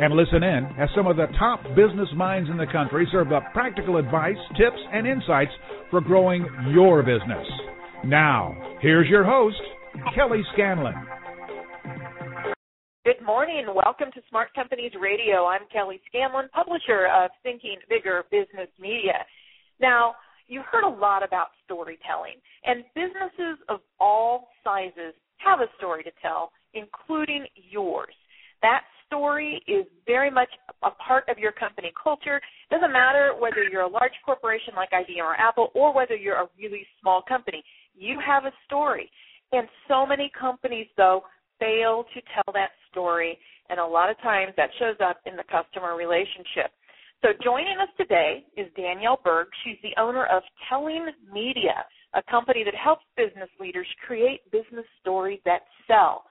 and listen in as some of the top business minds in the country serve up practical advice, tips, and insights for growing your business. Now, here's your host, Kelly Scanlon. Good morning. Welcome to Smart Companies Radio. I'm Kelly Scanlon, publisher of Thinking Bigger Business Media. Now, you heard a lot about storytelling, and businesses of all sizes have a story to tell, including yours. That story is very much a part of your company culture. It doesn't matter whether you're a large corporation like IBM or Apple or whether you're a really small company. You have a story. And so many companies, though, fail to tell that story. And a lot of times that shows up in the customer relationship. So joining us today is Danielle Berg. She's the owner of Telling Media, a company that helps business leaders create business stories that sell.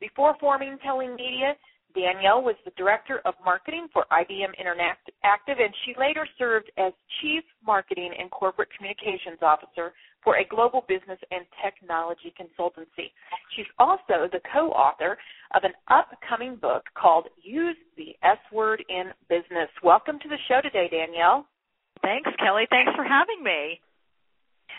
Before forming Telling Media, Danielle was the Director of Marketing for IBM Interactive, and she later served as Chief Marketing and Corporate Communications Officer for a global business and technology consultancy. She's also the co author of an upcoming book called Use the S Word in Business. Welcome to the show today, Danielle. Thanks, Kelly. Thanks for having me.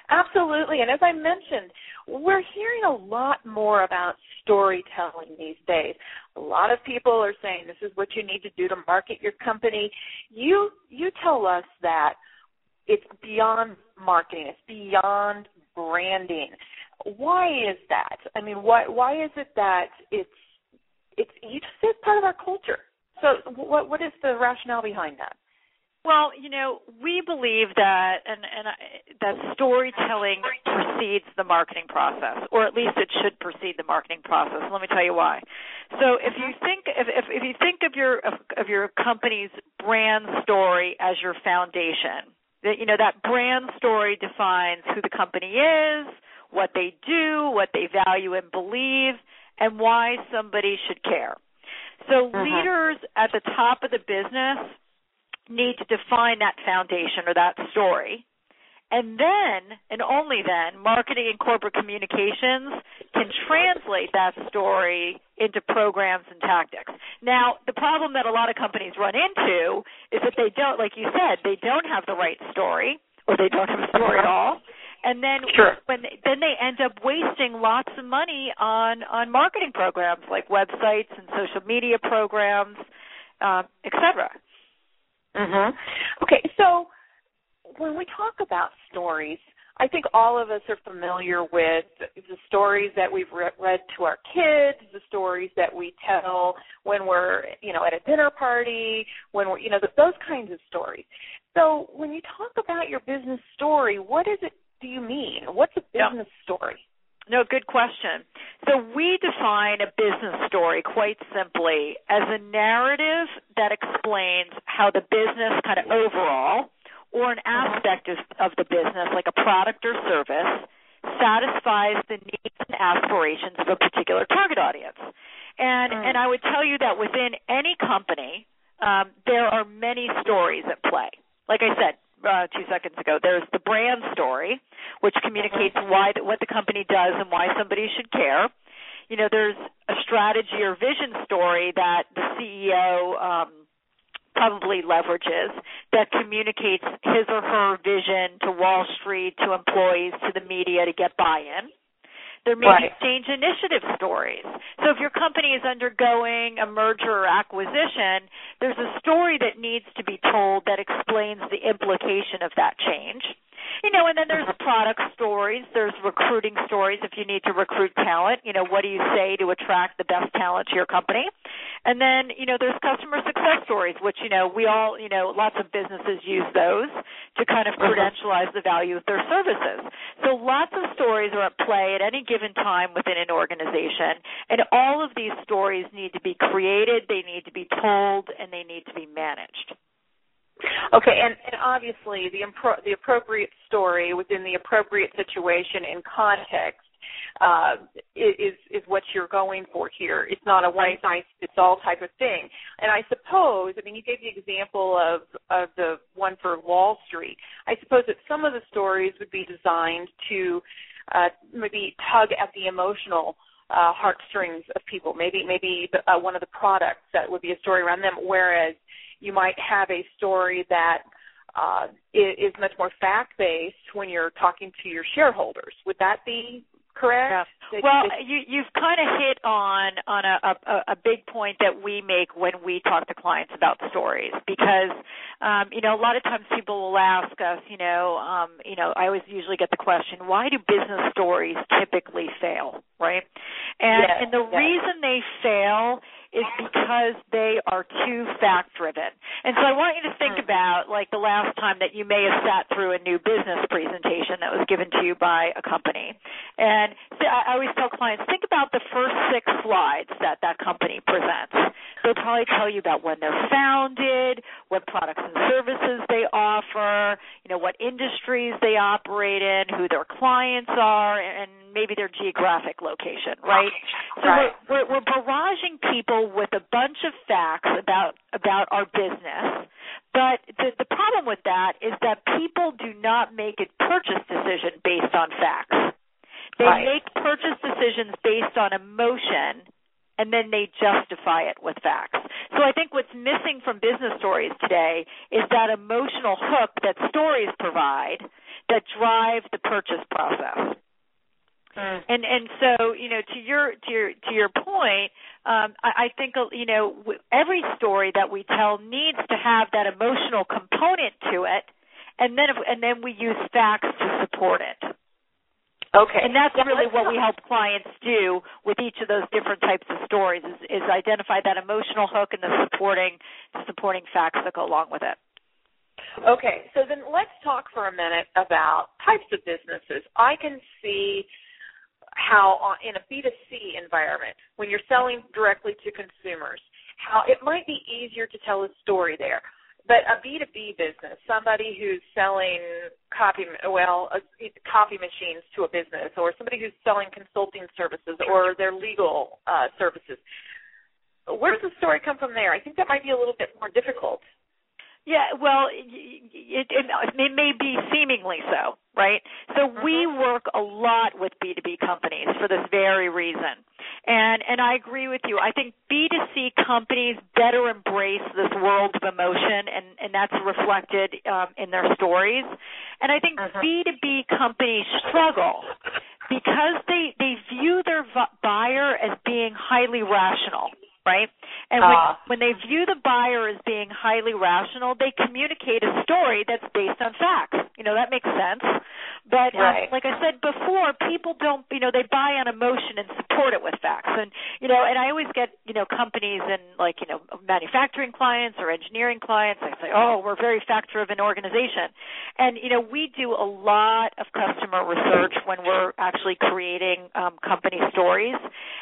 Absolutely. And as I mentioned, we're hearing a lot more about storytelling these days. A lot of people are saying this is what you need to do to market your company. You you tell us that it's beyond marketing, it's beyond branding. Why is that? I mean, why why is it that it's it's you just it's part of our culture. So what what is the rationale behind that? Well, you know, we believe that and and that storytelling precedes the marketing process, or at least it should precede the marketing process. Let me tell you why. So, if you think if if, if you think of your of, of your company's brand story as your foundation, that you know that brand story defines who the company is, what they do, what they value and believe, and why somebody should care. So, uh-huh. leaders at the top of the business need to define that foundation or that story. And then, and only then, marketing and corporate communications can translate that story into programs and tactics. Now, the problem that a lot of companies run into is that they don't, like you said, they don't have the right story, or they don't have a story at all. And then sure. when they, then they end up wasting lots of money on on marketing programs like websites and social media programs, uh, et cetera. Mhm. Okay, so when we talk about stories, I think all of us are familiar with the stories that we've re- read to our kids, the stories that we tell when we're, you know, at a dinner party, when we're, you know, those kinds of stories. So when you talk about your business story, what is it do you mean? What's a business yeah. story? No, good question. So we define a business story quite simply as a narrative that explains how the business kind of overall or an aspect of, of the business like a product or service satisfies the needs and aspirations of a particular target audience. And mm. and I would tell you that within any company um, there are many stories at play. Like I said, uh, two seconds ago. There's the brand story, which communicates why what the company does and why somebody should care. You know, there's a strategy or vision story that the CEO um, probably leverages that communicates his or her vision to Wall Street, to employees, to the media to get buy-in. There may right. be change initiative stories. So if your company is undergoing a merger or acquisition, there's a story that needs to be told that explains the implication of that change. You know, and then there's product stories, there's recruiting stories if you need to recruit talent, you know, what do you say to attract the best talent to your company? And then, you know, there's customer success stories, which, you know, we all, you know, lots of businesses use those to kind of uh-huh. credentialize the value of their services. So lots of stories are at play at any given time within an organization, and all of these stories need to be created, they need to be told, and they need to be managed. Okay, and, and obviously the impro- the appropriate story within the appropriate situation and context uh, is is what you're going for here. It's not a one size fits all type of thing. And I suppose, I mean, you gave the example of of the one for Wall Street. I suppose that some of the stories would be designed to uh, maybe tug at the emotional uh, heartstrings of people. Maybe maybe the, uh, one of the products that would be a story around them. Whereas you might have a story that uh, is much more fact based when you're talking to your shareholders. Would that be correct? Yeah. Well, you, you've kind of hit on on a, a, a big point that we make when we talk to clients about stories, because um, you know a lot of times people will ask us, you know, um, you know, I always usually get the question, why do business stories typically fail, right? And yes, and the yes. reason they fail is because they are too fact driven. And so I want you to think Hmm. about like the last time that you may have sat through a new business presentation that was given to you by a company. And I always tell clients, think about the first six slides that that company presents. They'll probably tell you about when they're founded, what products and services they offer, you know, what industries they operate in, who their clients are, and maybe their geographic location, right? So Right. we're, we're, we're barraging people with a bunch of facts about about our business. But the, the problem with that is that people do not make a purchase decision based on facts. They Right. make purchase decisions based on emotion and then they justify it with facts. So I think what's missing from business stories today is that emotional hook that stories provide that drive the purchase process. Mm. And and so you know to your to your to your point, um, I, I think you know every story that we tell needs to have that emotional component to it, and then if, and then we use facts to support it. Okay. And that's Yeah, really what we help clients do with each of those different types of stories is, is identify that emotional hook and the supporting the supporting facts that go along with it. Okay, so then let's talk for a minute about types of businesses. I can see how uh, in a B2C environment, when you're selling directly to consumers, how it might be easier to tell a story there. But a B2B business, somebody who's selling copy, well, uh, copy machines to a business, or somebody who's selling consulting services or their legal uh, services, where does the story come from there? I think that might be a little bit more difficult. Yeah, well, it, it, it may be seemingly so, right? So we work a lot with B2B companies for this very reason. And and I agree with you. I think B2C companies reflected um, in their stories. And I think Mhm. B2B companies struggle because they they view their v- buyer as being highly rational, right? And when, Ah. when they view the buyer as being highly rational, they communicate a story that's based on facts. You know, that makes sense. But um, Right. like I said before, people don't, you know, they buy on emotion and support it with facts. And, you know, and I always get, you know, companies and like, you know, manufacturing clients or engineering clients, they say, oh, we're very fact driven organization. And, you know, we do a lot of customer research when we're actually creating um, company stories.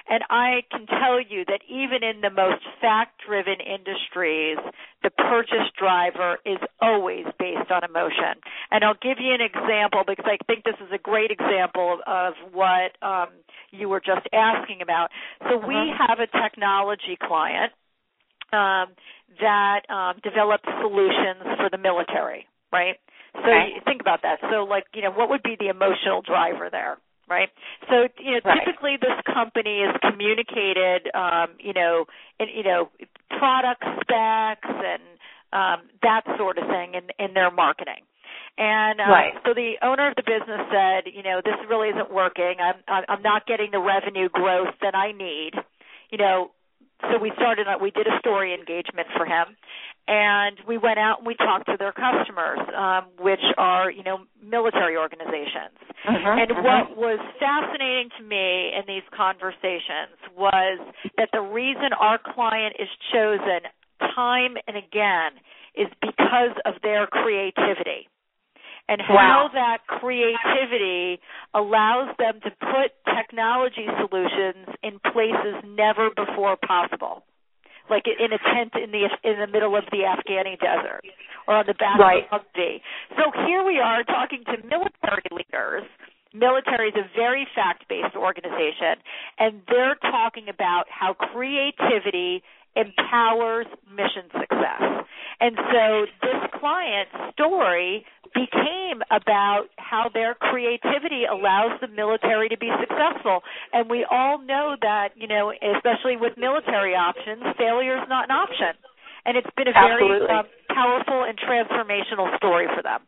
And I can tell you that even in the most fact driven industries, the purchase driver is always based on emotion. And I'll give you an example because I think this is a great example of what um, you were just asking about. So we Mhm. have a technology client um, that um, develops solutions for the military, right? So Okay. think about that. So like, you know, what would be the emotional driver there? Right. So you know, Right. typically this company is communicated, um, you know, in, you know, product specs and um, that sort of thing in in their marketing. And um, Right. so the owner of the business said, you know, this really isn't working. I'm I'm I'm not getting the revenue growth that I need. You know, so we started we did a story engagement for him and we went out and we talked to their customers um which are you know military organizations Mhm, and mhm. what was fascinating to me in these conversations was that the reason our client is chosen time and again is because of their creativity and how that creativity allows them to put technology solutions in places never before possible. Like in a tent in the in the middle of the Afghani desert or on the back right. of Humvee. So here we are talking to military leaders. Military is a very fact-based organization, and they're talking about how creativity empowers mission success. And so this client's story became about how their creativity allows the military to be successful. And we all know that, you know, especially with military options, failure is not an option. And it's been a Absolutely. very uh, powerful and transformational story for them.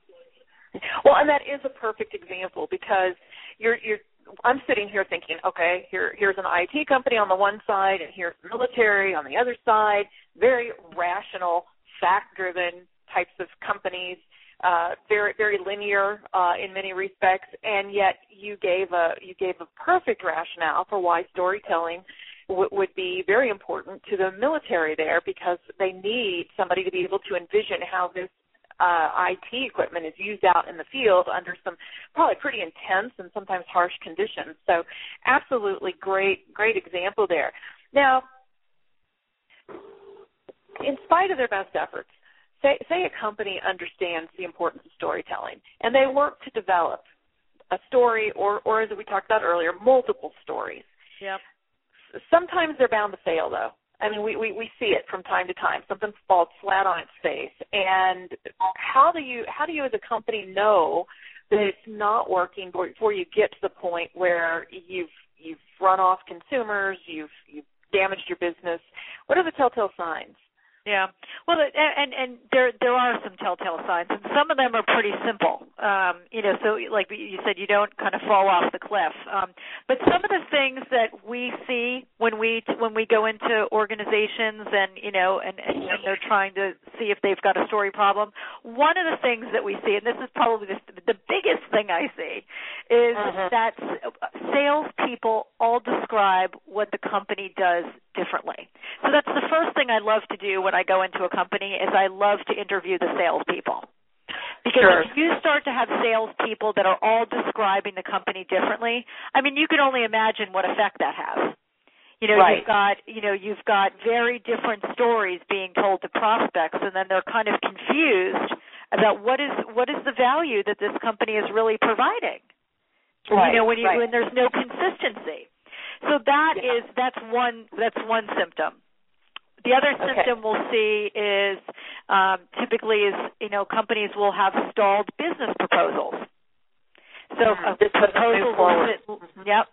Well, and that is a perfect example because you're you're I'm sitting here thinking, okay, here here's an IT company on the one side and here's military on the other side, very rational, fact-driven types of companies, uh, very very linear uh, in many respects, and yet you gave a you gave a perfect rationale for why storytelling w- would be very important to the military there because they need somebody to be able to envision how this uh, IT equipment is used out in the field under some probably pretty intense and sometimes harsh conditions. So, absolutely great, great example there. Now, in spite of their best efforts, say, say a company understands the importance of storytelling and they work to develop a story or, or as we talked about earlier, multiple stories. Yep. Sometimes they're bound to fail though. I mean, we, we, we see it from time to time. Something falls flat on its face. And how do you how do you as a company know that it's not working before you get to the point where you've you've run off consumers, you've you've damaged your business? What are the telltale signs? Yeah. Well, and and there there are some telltale signs, and some of them are pretty simple. Um, you know, so like you said, you don't kind of fall off the cliff. Um, but some of the things that we see when we when we go into organizations and you know and, and, and they're trying to see if they've got a story problem. One of the things that we see, and this is probably the, the biggest thing I see, is Mhm. that salespeople all describe what the company does differently. So that's the first thing I love to do when I go into a company is I love to interview the salespeople. Because Sure. if you start to have salespeople that are all describing the company differently, I mean, you can only imagine what effect that has. You know, Right. you've got you know you've got very different stories being told to prospects, and then they're kind of confused about what is what is the value that this company is really providing. Right, You know, when you right. when there's no consistency. So that Yeah. is that's one that's one symptom. The other Okay. symptom we'll see is um, typically is you know companies will have stalled business proposals. So uh, proposals will sit, Mhm. yep,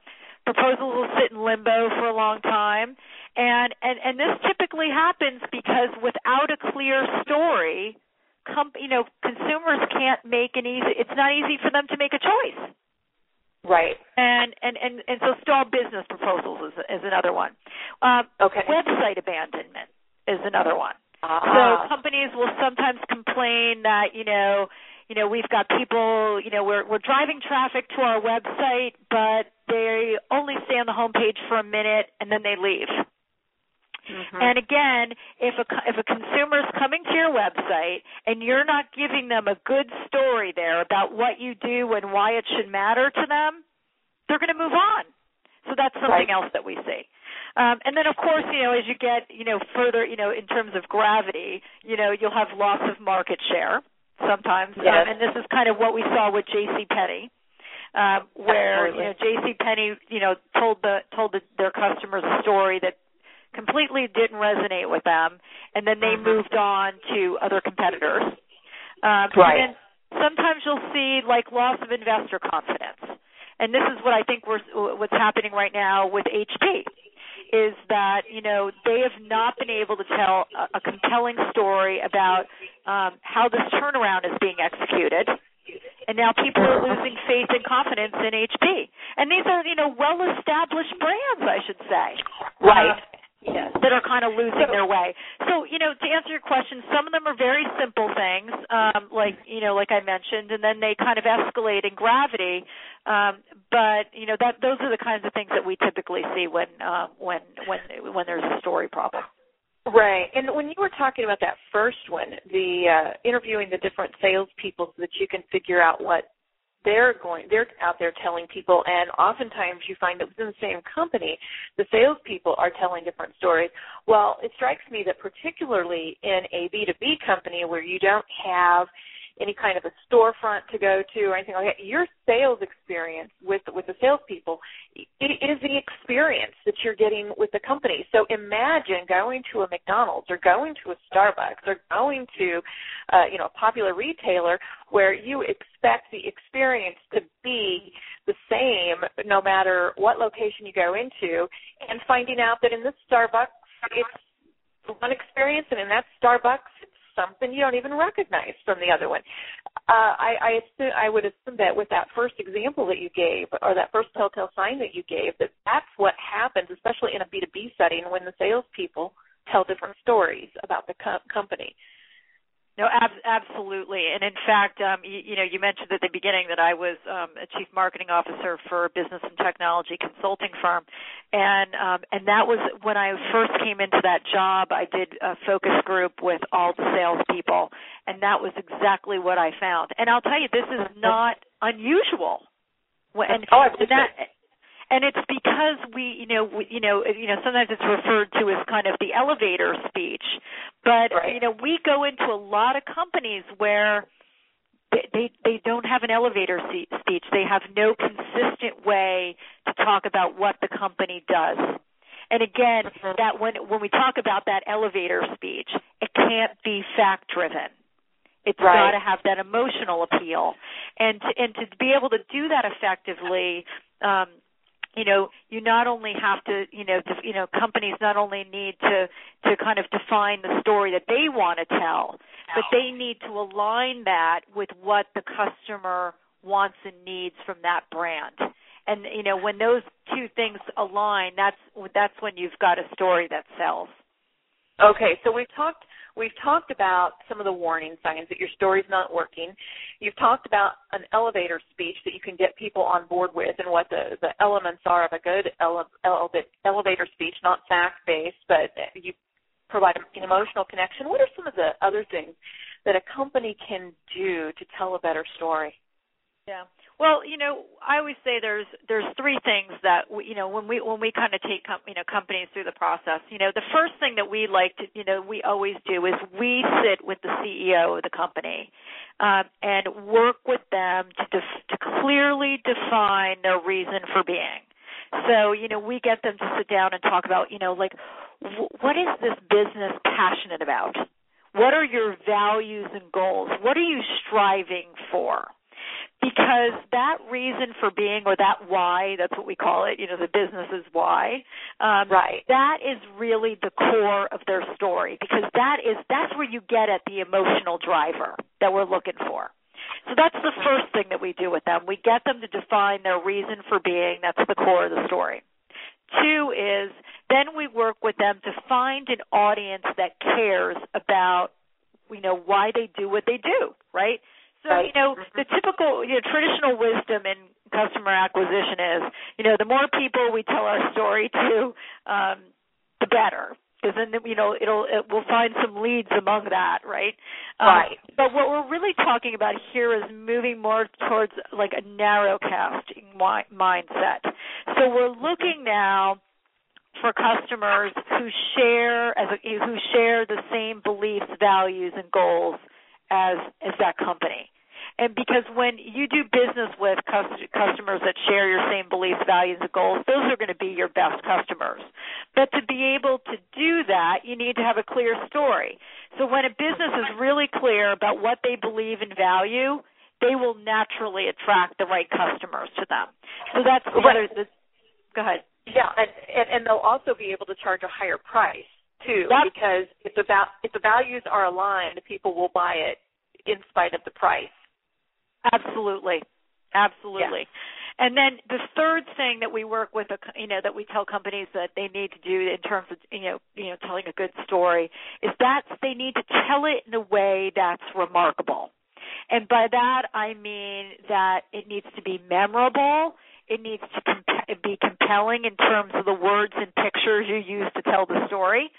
proposals will sit in limbo for a long time, and and and this typically happens because without a clear story, com- you know consumers can't make an easy. It's not easy for them to make a choice Right. and and and and so stalled business proposals is is another one. Um, Okay. Website abandonment is another one. Ah. So companies will sometimes complain that you know you know we've got people you know we're we're driving traffic to our website, but they only stay on the homepage for a minute and then they leave. Mhm. And again, if a if a consumer is coming to your website and you're not giving them a good story there about what you do and why it should matter to them, they're going to move on. So that's something Right. else that we see. Um, and then, of course, you know, as you get you know further, you know, in terms of gravity, you know, you'll have loss of market share sometimes, Yes. um, and this is kind of what we saw with J.C. Penney. Um, where Absolutely. you know J.C. Penney, you know, told the told the, their customers a story that completely didn't resonate with them, and then they Mhm. moved on to other competitors. Um, Right. And sometimes you'll see like loss of investor confidence, and this is what I think we're what's happening right now with HP. Is that you know they have not been able to tell a, a compelling story about um, how this turnaround is being executed, and now people are losing faith and confidence in HP. And these are you know well-established brands, I should say Right. uh, yes. that are kind of losing So- their way. So, you know, to answer your question, some of them are very simple things, um, like you know, like I mentioned, and then they kind of escalate in gravity. Um, but you know, that those are the kinds of things that we typically see when uh, when when when there's a story problem. Right. And when you were talking about that first one, the uh, interviewing the different salespeople so that you can figure out what they're going they're out there telling people and oftentimes you find that within the same company the salespeople are telling different stories. Well it strikes me that particularly in a b2b company where you don't have any kind of a storefront to go to or anything like that. Your sales experience with with the salespeople, it, it is the experience that you're getting with the company. So imagine going to a McDonald's or going to a Starbucks or going to, uh, you know, a popular retailer where you expect the experience to be the same no matter what location you go into, and finding out that in this Starbucks it's one experience, and in that Starbucks something you don't even recognize from the other one. Uh, I, I assume I would assume that with that first example that you gave, or that first telltale sign that you gave, that that's what happens, especially in a B two B setting, when the salespeople tell different stories about the co- company. No, ab- absolutely. And in fact, um, you, you, know, you mentioned at the beginning that I was um, a chief marketing officer for a business and technology consulting firm, and um, and that was when I first came into that job. I did a focus group with all the salespeople, and that was exactly what I found. And I'll tell you, this is not unusual. And, oh, and that and it's because we you know we, you know you know sometimes it's referred to as kind of the elevator speech but right. you know we go into a lot of companies where they, they they don't have an elevator speech they have no consistent way to talk about what the company does and again mm-hmm. that when when we talk about that elevator speech it can't be fact driven it's right. got to have that emotional appeal and to, and to be able to do that effectively um, you know you not only have to you know to, you know companies not only need to to kind of define the story that they want to tell but they need to align that with what the customer wants and needs from that brand. And you know when those two things align that's that's when you've got a story that sells. Okay so we've talked We've talked about some of the warning signs that your story's not working. You've talked about an elevator speech that you can get people on board with and what the, the elements are of a good ele- ele- elevator speech, not fact based, but you provide an emotional connection. What are some of the other things that a company can do to tell a better story? Yeah. Well, you know, I always say there's there's three things that we, you know when we when we kind of take com- you know companies through the process. You know, the first thing that we like to you know we always do is we sit with the CEO of the company um, and work with them to def- to clearly define their reason for being. So you know we get them to sit down and talk about you know like w- what is this business passionate about? What are your values and goals? What are you striving for? Because that reason for being or that why that's what we call it you know the business is why um, right. that is really the core of their story because that is that's where you get at the emotional driver that we're looking for. So that's the first thing that we do with them. We get them to define their reason for being. That's the core of the story. Two is then we work with them to find an audience that cares about you know why they do what they do right so right. you know mm-hmm. the typical you know traditional wisdom in customer acquisition is you know the more people we tell our story to, um, the better because then you know it'll it, we'll find some leads among that, right? Um, right. But what we're really talking about here is moving more towards like a narrow casting wi- mindset. So we're looking now for customers who share as a, who share the same beliefs, values, and goals as as that company. And because when you do business with customers that share your same beliefs, values, and goals, those are going to be your best customers. But to be able to do that, you need to have a clear story. So when a business is really clear about what they believe and value, they will naturally attract the right customers to them. So that's the other. The, go ahead. Yeah, and, and and they'll also be able to charge a higher price too, because if the if the values are aligned, people will buy it in spite of the price. Absolutely. Absolutely. Yeah. And then the third thing that we work with, you know, that we tell companies that they need to do in terms of, you know, you know, telling a good story is that they need to tell it in a way that's remarkable. And by that I mean that it needs to be memorable, it needs to comp- be compelling in terms of the words and pictures you use to tell the story.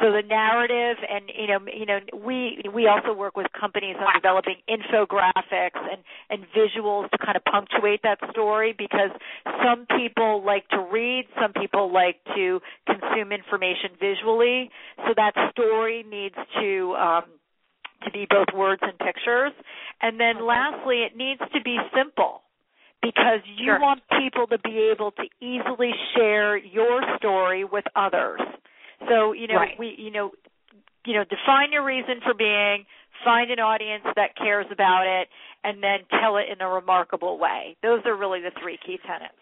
So the narrative, and you know, you know, we we also work with companies on developing infographics and and visuals to kind of punctuate that story because some people like to read, some people like to consume information visually. So that story needs to um, to be both words and pictures. And then lastly, it needs to be simple because you sure. want people to be able to easily share your story with others. So, you know, right. we you know, you know, define your reason for being, find an audience that cares about it, and then tell it in a remarkable way. Those are really the three key tenets.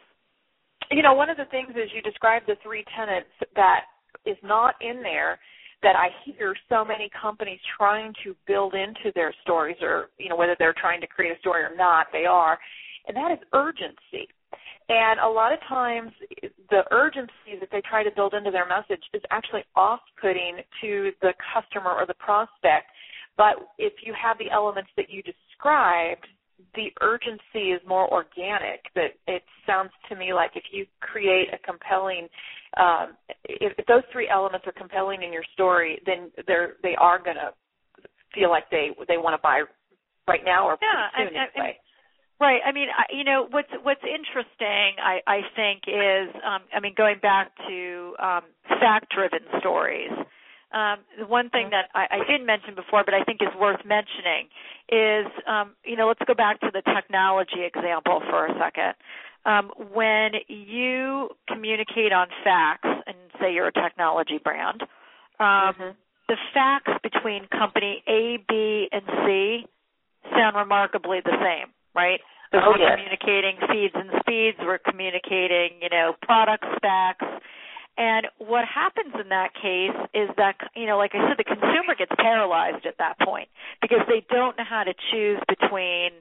You know, one of the things is you described the three tenets that is not in there that I hear so many companies trying to build into their stories or, you know, whether they're trying to create a story or not, they are, and that is urgency. And a lot of times the urgency that they try to build into their message is actually off-putting to the customer or the prospect. But if you have the elements that you described, the urgency is more organic. That it sounds to me like if you create a compelling, um, if, if those three elements are compelling in your story, then they're they are going to feel like they they want to buy right now or yeah, soon. Right. I mean, I, you know, what's what's interesting, I, I think, is, um, I mean, going back to um, fact-driven stories. Um, the one thing that I, I didn't mention before, but I think is worth mentioning, is um, you know let's go back to the technology example for a second. Um, when you communicate on facts, and say you're a technology brand, um, mm-hmm. the facts between company A, B, and C sound remarkably the same, right? Oh, we're yes. communicating feeds and speeds, we're communicating, you know, product specs, and what happens in that case is that, you know, like I said, the consumer gets paralyzed at that point because they don't know how to choose between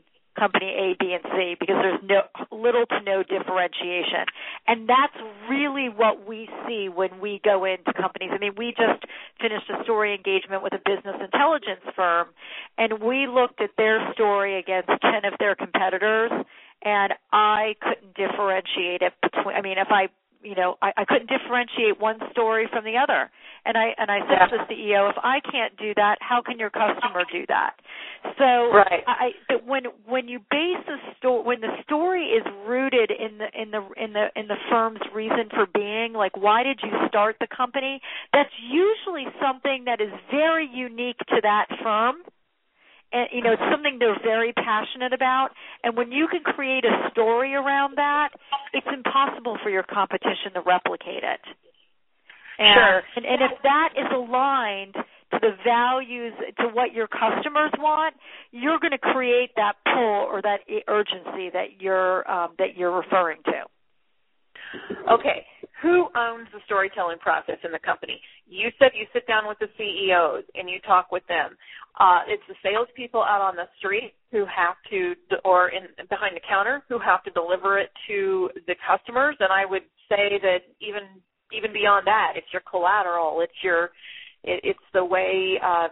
company A, B, and C because there's no little to no differentiation. And that's really what we see when we go into companies. I mean, we just finished a story engagement with a business intelligence firm and we looked at their story against 10 of their competitors and I couldn't differentiate it between I mean, if I you know I, I couldn't differentiate one story from the other and i and i said to the ceo if i can't do that how can your customer do that? So right. i but when when you base the story when the story is rooted in the in the in the in the firm's reason for being like why did you start the company? That's usually something that is very unique to that firm. And you know it's something they're very passionate about. And when you can create a story around that it's impossible for your competition to replicate it and, Sure. and, and if that is aligned to the values to what your customers want you're going to create that pull or that urgency that you're um, that you're referring to Okay, who owns the storytelling process in the company? You said you sit down with the CEOs and you talk with them. Uh, it's the salespeople out on the street who have to, or in behind the counter, who have to deliver it to the customers. And I would say that even even beyond that, it's your collateral, it's your, it, it's the way. Um,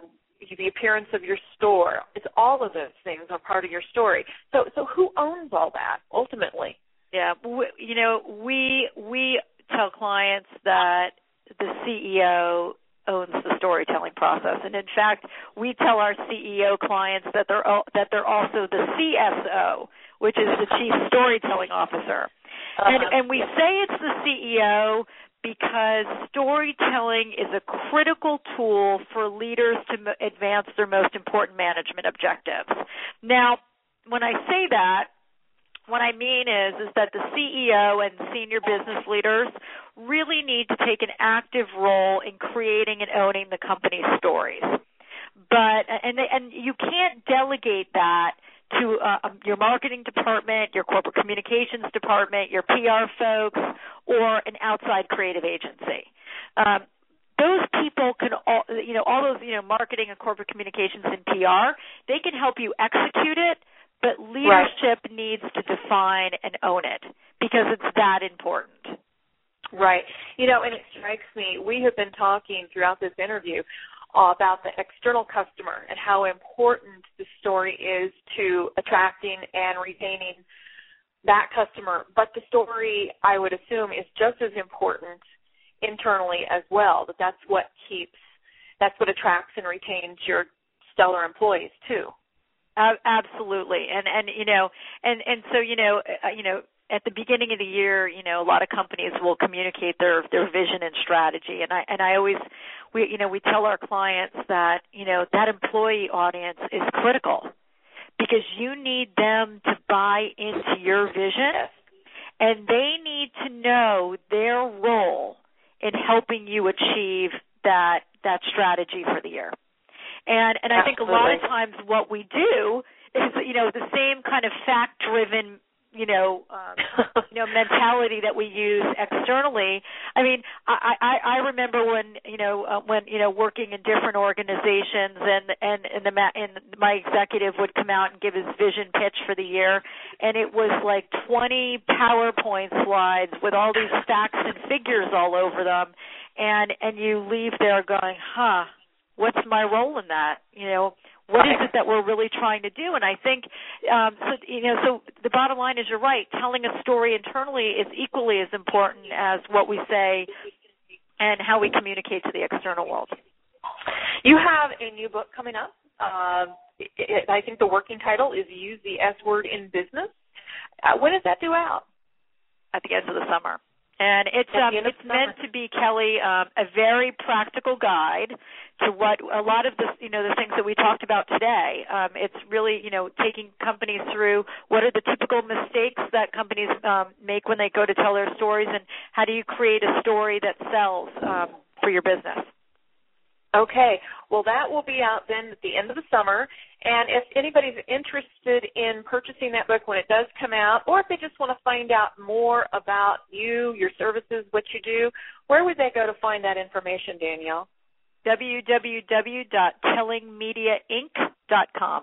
the appearance of your store. It's all of those things are part of your story. So, so who owns all that ultimately? Yeah, we, you know, we we tell clients that the CEO owns the storytelling process, and in fact, we tell our CEO clients that they're that they're also the CSO, which is the Chief Storytelling Officer, uh-huh. and and we say it's the CEO because storytelling is a critical tool for leaders to advance their most important management objectives. Now, when I say that, what I mean is is that the CEO and senior business leaders really need to take an active role in creating and owning the company's stories. But and they, and you can't delegate that to uh, your marketing department, your corporate communications department, your PR folks, or an outside creative agency. Um, those people can all you know all those you know marketing and corporate communications and PR they can help you execute it but leadership right. needs to define and own it because it's that important. Right. You know, and it strikes me, we have been talking throughout this interview uh, about the external customer and how important the story is to attracting and retaining that customer, but the story I would assume is just as important internally as well. That that's what keeps, that's what attracts and retains your stellar employees too. Uh, absolutely, and and you know, and and so you know, uh, you know, at the beginning of the year, you know, a lot of companies will communicate their their vision and strategy, and I and I always, we you know, we tell our clients that you know that employee audience is critical because you need them to buy into your vision, and they need to know their role in helping you achieve that that strategy for the year. And and I think a lot of times what we do is you know the same kind of fact driven you know um, you know mentality that we use externally. I mean i i i remember when you know uh, when you know working in different organizations and and and the ma- and my executive would come out and give his vision pitch for the year and it was like 20 powerpoint slides with all these facts and figures all over them and and you leave there going huh what's my role in that? You know what is it that we're really trying to do? And i think um so you know so the bottom line is you're right. Telling a story internally is equally as important as what we say and how we communicate to the external world. You have a new book coming up. Uh, it, i think the working title is use the s word in business. Uh, when does that due out? At the end of the summer. And it's um, it's meant to be Kelly um, a very practical guide to what a lot of the you know the things that we talked about today. Um, it's really you know taking companies through what are the typical mistakes that companies um, make when they go to tell their stories, and how do you create a story that sells um, for your business. Okay. Well, that will be out then at the end of the summer. And if anybody's interested in purchasing that book when it does come out, or if they just want to find out more about you, your services, what you do, where would they go to find that information, Danielle? www.tellingmediainc.com.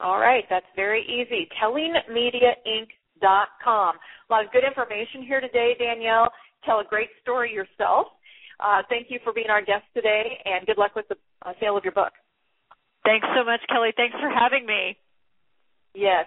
All right, that's very easy. Tellingmediainc.com. A lot of good information here today, Danielle. Tell a great story yourself. Uh, thank you for being our guest today, and good luck with the uh, sale of your book. Thanks so much, Kelly. Thanks for having me. Yes.